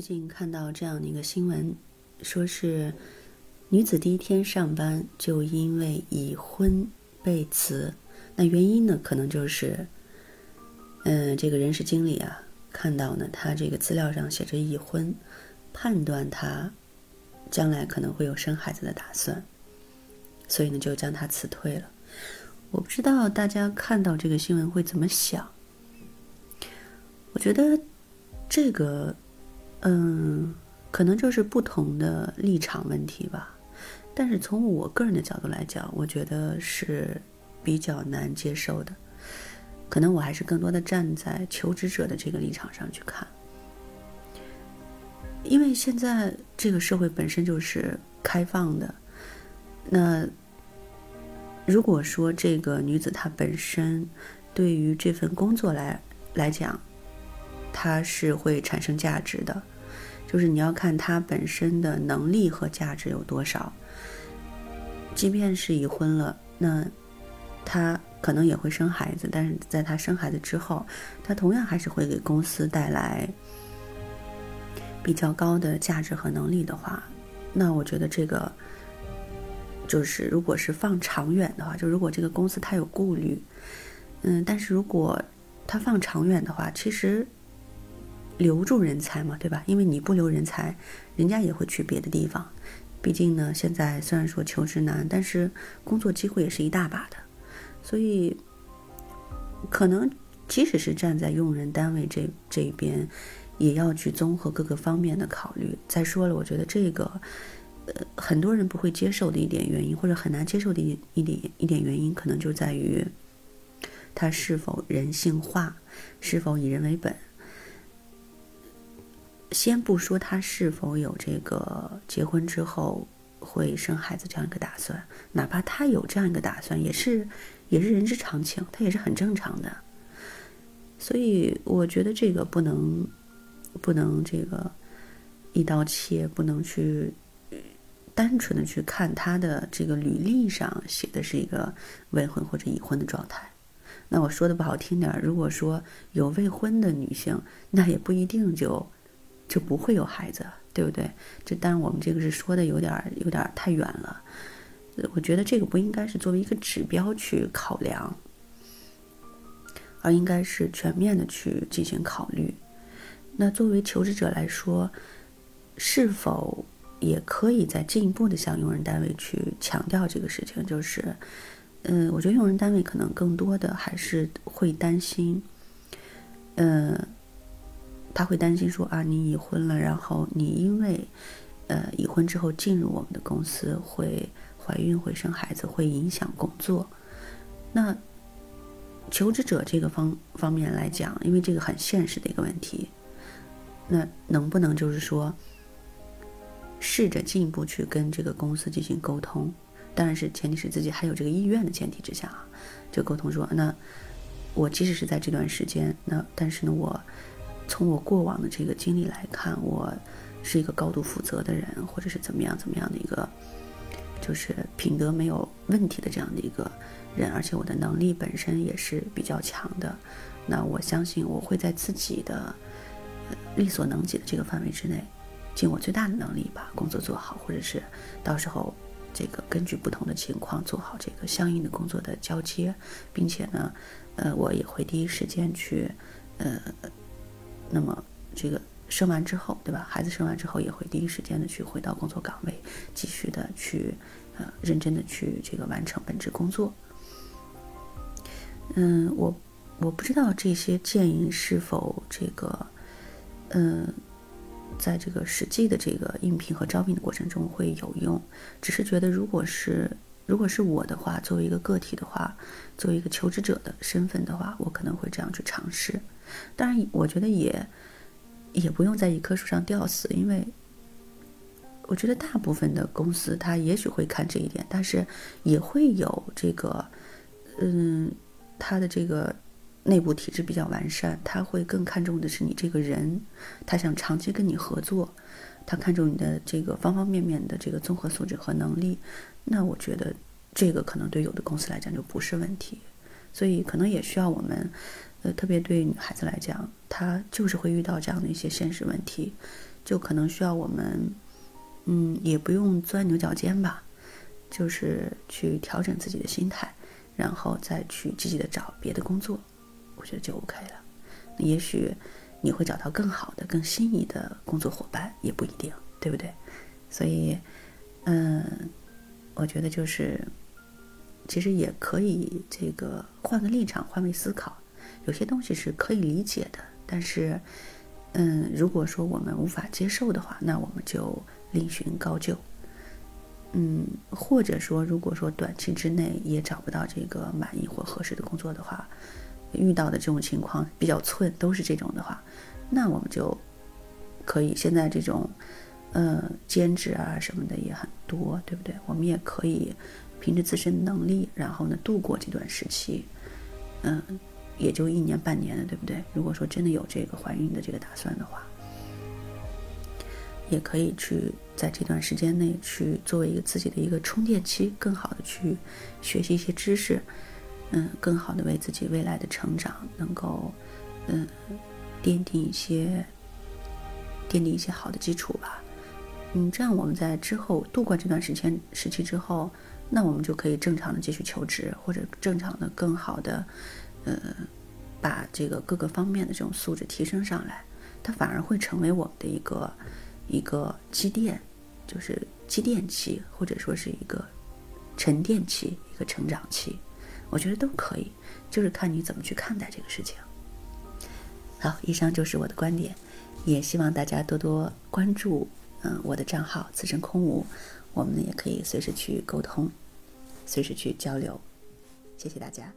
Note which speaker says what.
Speaker 1: 最近看到这样的一个新闻，说是女子第一天上班就因为已婚被辞，那原因呢，可能就是，嗯，这个人事经理啊，看到呢，他这个资料上写着已婚，判断他将来可能会有生孩子的打算，所以呢，就将他辞退了。我不知道大家看到这个新闻会怎么想？我觉得这个。嗯，可能就是不同的立场问题吧。但是从我个人的角度来讲，我觉得是比较难接受的。可能我还是更多的站在求职者的这个立场上去看，因为现在这个社会本身就是开放的。那如果说这个女子她本身对于这份工作来来讲，它是会产生价值的，就是你要看他本身的能力和价值有多少。即便是已婚了，那他可能也会生孩子，但是在他生孩子之后，他同样还是会给公司带来比较高的价值和能力的话，那我觉得这个就是如果是放长远的话，就如果这个公司他有顾虑，嗯，但是如果他放长远的话，其实。留住人才嘛，对吧？因为你不留人才，人家也会去别的地方。毕竟呢，现在虽然说求职难，但是工作机会也是一大把的。所以，可能即使是站在用人单位这这边，也要去综合各个方面的考虑。再说了，我觉得这个，呃，很多人不会接受的一点原因，或者很难接受的一一点一点原因，可能就在于它是否人性化，是否以人为本。先不说他是否有这个结婚之后会生孩子这样一个打算，哪怕他有这样一个打算，也是也是人之常情，他也是很正常的。所以我觉得这个不能不能这个一刀切，不能去单纯的去看他的这个履历上写的是一个未婚或者已婚的状态。那我说的不好听点，如果说有未婚的女性，那也不一定就。就不会有孩子，对不对？这当然，我们这个是说的有点有点太远了。我觉得这个不应该是作为一个指标去考量，而应该是全面的去进行考虑。那作为求职者来说，是否也可以再进一步的向用人单位去强调这个事情？就是，嗯，我觉得用人单位可能更多的还是会担心，嗯。他会担心说啊，你已婚了，然后你因为，呃，已婚之后进入我们的公司会怀孕、会生孩子，会影响工作。那求职者这个方方面来讲，因为这个很现实的一个问题，那能不能就是说，试着进一步去跟这个公司进行沟通？当然是前提是自己还有这个意愿的前提之下啊，就沟通说，那我即使是在这段时间，那但是呢，我。从我过往的这个经历来看，我是一个高度负责的人，或者是怎么样怎么样的一个，就是品德没有问题的这样的一个人，而且我的能力本身也是比较强的。那我相信我会在自己的力所能及的这个范围之内，尽我最大的能力把工作做好，或者是到时候这个根据不同的情况做好这个相应的工作的交接，并且呢，呃，我也会第一时间去，呃。那么，这个生完之后，对吧？孩子生完之后，也会第一时间的去回到工作岗位，继续的去，呃，认真的去这个完成本职工作。嗯，我我不知道这些建议是否这个，嗯，在这个实际的这个应聘和招聘的过程中会有用。只是觉得，如果是如果是我的话，作为一个个体的话，作为一个求职者的身份的话，我可能会这样去尝试。当然，我觉得也也不用在一棵树上吊死，因为我觉得大部分的公司他也许会看这一点，但是也会有这个，嗯，他的这个内部体制比较完善，他会更看重的是你这个人，他想长期跟你合作，他看重你的这个方方面面的这个综合素质和能力，那我觉得这个可能对有的公司来讲就不是问题。所以可能也需要我们，呃，特别对女孩子来讲，她就是会遇到这样的一些现实问题，就可能需要我们，嗯，也不用钻牛角尖吧，就是去调整自己的心态，然后再去积极的找别的工作，我觉得就 OK 了。也许你会找到更好的、更心仪的工作伙伴，也不一定，对不对？所以，嗯，我觉得就是。其实也可以，这个换个立场，换位思考，有些东西是可以理解的。但是，嗯，如果说我们无法接受的话，那我们就另寻高就。嗯，或者说，如果说短期之内也找不到这个满意或合适的工作的话，遇到的这种情况比较寸，都是这种的话，那我们就可以现在这种，呃，兼职啊什么的也很多，对不对？我们也可以。凭着自身能力，然后呢度过这段时期，嗯，也就一年半年的，对不对？如果说真的有这个怀孕的这个打算的话，也可以去在这段时间内去作为一个自己的一个充电期，更好的去学习一些知识，嗯，更好的为自己未来的成长能够，嗯，奠定一些奠定一些好的基础吧。嗯，这样我们在之后度过这段时间时期之后。那我们就可以正常的继续求职，或者正常的更好的，呃，把这个各个方面的这种素质提升上来，它反而会成为我们的一个一个积淀，就是积淀期，或者说是一个沉淀期，一个成长期，我觉得都可以，就是看你怎么去看待这个事情。好，以上就是我的观点，也希望大家多多关注，嗯，我的账号“此生空无”。我们呢也可以随时去沟通，随时去交流。谢谢大家。